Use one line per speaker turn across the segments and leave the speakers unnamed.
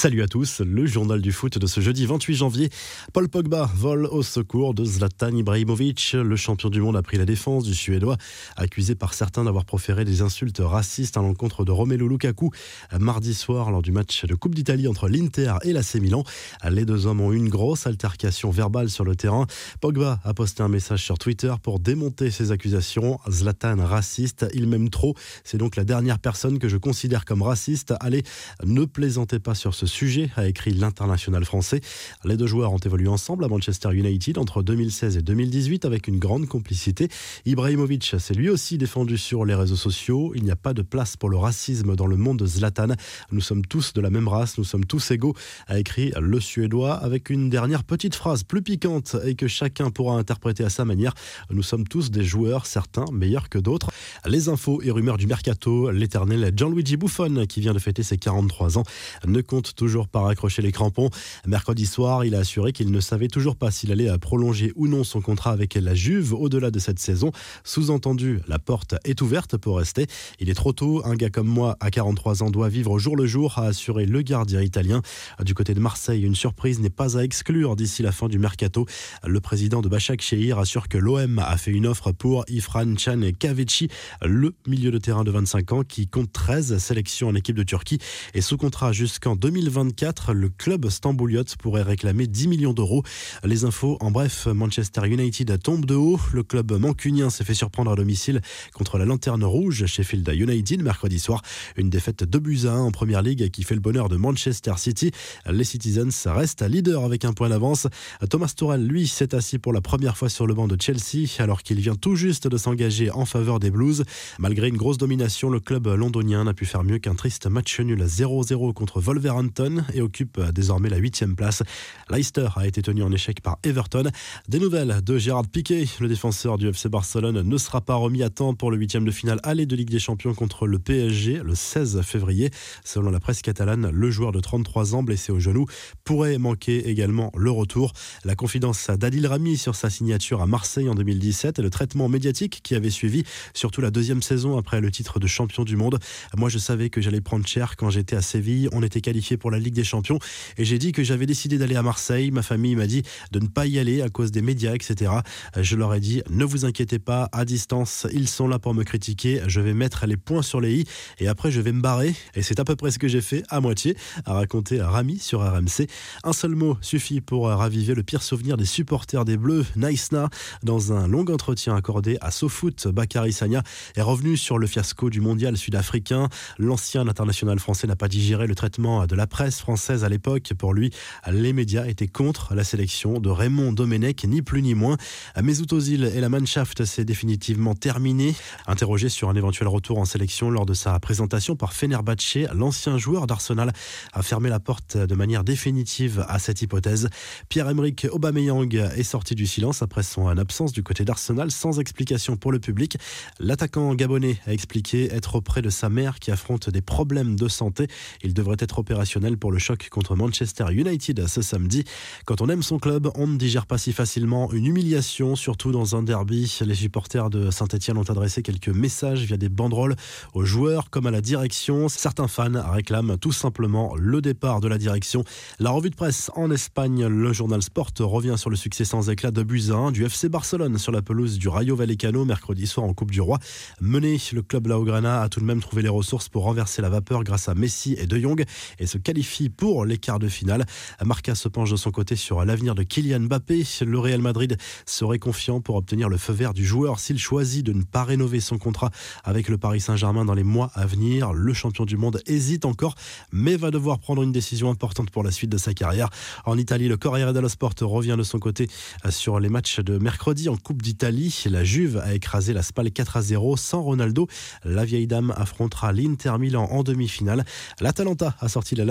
Salut à tous, le journal du foot de ce jeudi 28 janvier. Paul Pogba vole au secours de Zlatan Ibrahimovic. Le champion du monde a pris la défense du Suédois, accusé par certains d'avoir proféré des insultes racistes à l'encontre de Romelu Lukaku mardi soir lors du match de Coupe d'Italie entre l'Inter et l'AC Milan. Les deux hommes ont eu une grosse altercation verbale sur le terrain. Pogba a posté un message sur Twitter pour démonter ces accusations. Zlatan raciste, il m'aime trop. C'est donc la dernière personne que je considère comme raciste. Allez, ne plaisantez pas sur ce ce sujet, a écrit l'international français. Les deux joueurs ont évolué ensemble à Manchester United entre 2016 et 2018 avec une grande complicité. Ibrahimovic s'est lui aussi défendu sur les réseaux sociaux. Il n'y a pas de place pour le racisme dans le monde de Zlatan. Nous sommes tous de la même race, nous sommes tous égaux, a écrit le Suédois avec une dernière petite phrase plus piquante et que chacun pourra interpréter à sa manière. Nous sommes tous des joueurs, certains meilleurs que d'autres. Les infos et rumeurs du mercato, l'éternel Gianluigi Buffon qui vient de fêter ses 43 ans ne compte toujours pas raccrocher les crampons. Mercredi soir, il a assuré qu'il ne savait toujours pas s'il allait prolonger ou non son contrat avec la Juve au-delà de cette saison. Sous-entendu, la porte est ouverte pour rester. Il est trop tôt. Un gars comme moi, à 43 ans, doit vivre au jour le jour, a assuré le gardien italien. Du côté de Marseille, une surprise n'est pas à exclure d'ici la fin du mercato. Le président de Bachak Shehir assure que l'OM a fait une offre pour Ifran Chan et Kavici, le milieu de terrain de 25 ans qui compte 13 sélections en équipe de Turquie et sous contrat jusqu'en 2020. 2024, le club Stambouliote pourrait réclamer 10 millions d'euros. Les infos, en bref, Manchester United tombe de haut. Le club mancunien s'est fait surprendre à domicile contre la Lanterne Rouge Sheffield United mercredi soir. Une défaite de buts à 1 en première ligue qui fait le bonheur de Manchester City. Les Citizens restent leader avec un point d'avance. Thomas Tuchel, lui, s'est assis pour la première fois sur le banc de Chelsea alors qu'il vient tout juste de s'engager en faveur des Blues. Malgré une grosse domination, le club londonien n'a pu faire mieux qu'un triste match nul à 0-0 contre Wolverhampton et occupe euh, désormais la huitième place. Leicester a été tenu en échec par Everton. Des nouvelles de Gérard Piquet, le défenseur du FC Barcelone, ne sera pas remis à temps pour le huitième de finale aller de Ligue des Champions contre le PSG le 16 février. Selon la presse catalane, le joueur de 33 ans blessé au genou pourrait manquer également le retour. La confidence d'Adil Rami sur sa signature à Marseille en 2017 et le traitement médiatique qui avait suivi, surtout la deuxième saison après le titre de champion du monde. Moi, je savais que j'allais prendre cher quand j'étais à Séville. On était qualifié pour la Ligue des Champions. Et j'ai dit que j'avais décidé d'aller à Marseille. Ma famille m'a dit de ne pas y aller à cause des médias, etc. Je leur ai dit, ne vous inquiétez pas, à distance, ils sont là pour me critiquer. Je vais mettre les points sur les i et après je vais me barrer. Et c'est à peu près ce que j'ai fait à moitié, a raconté Rami sur RMC. Un seul mot suffit pour raviver le pire souvenir des supporters des Bleus. Naïsna, dans un long entretien accordé à SoFoot, Bakary Sagna est revenu sur le fiasco du mondial sud-africain. L'ancien international français n'a pas digéré le traitement de la presse française à l'époque. Pour lui, les médias étaient contre la sélection de Raymond Domenech, ni plus ni moins. Mesut Ozil et la Mannschaft s'est définitivement terminé. Interrogé sur un éventuel retour en sélection lors de sa présentation par Fenerbahce, l'ancien joueur d'Arsenal a fermé la porte de manière définitive à cette hypothèse. Pierre-Emerick Aubameyang est sorti du silence après son absence du côté d'Arsenal sans explication pour le public. L'attaquant gabonais a expliqué être auprès de sa mère qui affronte des problèmes de santé. Il devrait être opérationnel pour le choc contre Manchester United ce samedi. Quand on aime son club, on ne digère pas si facilement une humiliation, surtout dans un derby. Les supporters de Saint-Etienne ont adressé quelques messages via des banderoles aux joueurs comme à la direction. Certains fans réclament tout simplement le départ de la direction. La revue de presse en Espagne, le journal Sport revient sur le succès sans éclat de Buzyn du FC Barcelone sur la pelouse du Rayo Vallecano mercredi soir en Coupe du Roi. Mené, le club Laograna a tout de même trouvé les ressources pour renverser la vapeur grâce à Messi et De Jong et se qualifie pour les quarts de finale. Marca se penche de son côté sur l'avenir de Kylian Mbappé. Le Real Madrid serait confiant pour obtenir le feu vert du joueur s'il choisit de ne pas rénover son contrat avec le Paris Saint-Germain dans les mois à venir. Le champion du monde hésite encore, mais va devoir prendre une décision importante pour la suite de sa carrière. En Italie, le Corriere dello Sport revient de son côté sur les matchs de mercredi en Coupe d'Italie. La Juve a écrasé la Spal 4 à 0 sans Ronaldo. La vieille dame affrontera l'Inter Milan en demi-finale. L'Atalanta a sorti la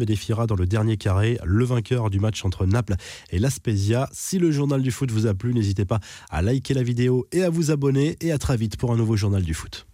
Et défiera dans le dernier carré le vainqueur du match entre Naples et l'Aspezia. Si le journal du foot vous a plu, n'hésitez pas à liker la vidéo et à vous abonner et à très vite pour un nouveau journal du foot.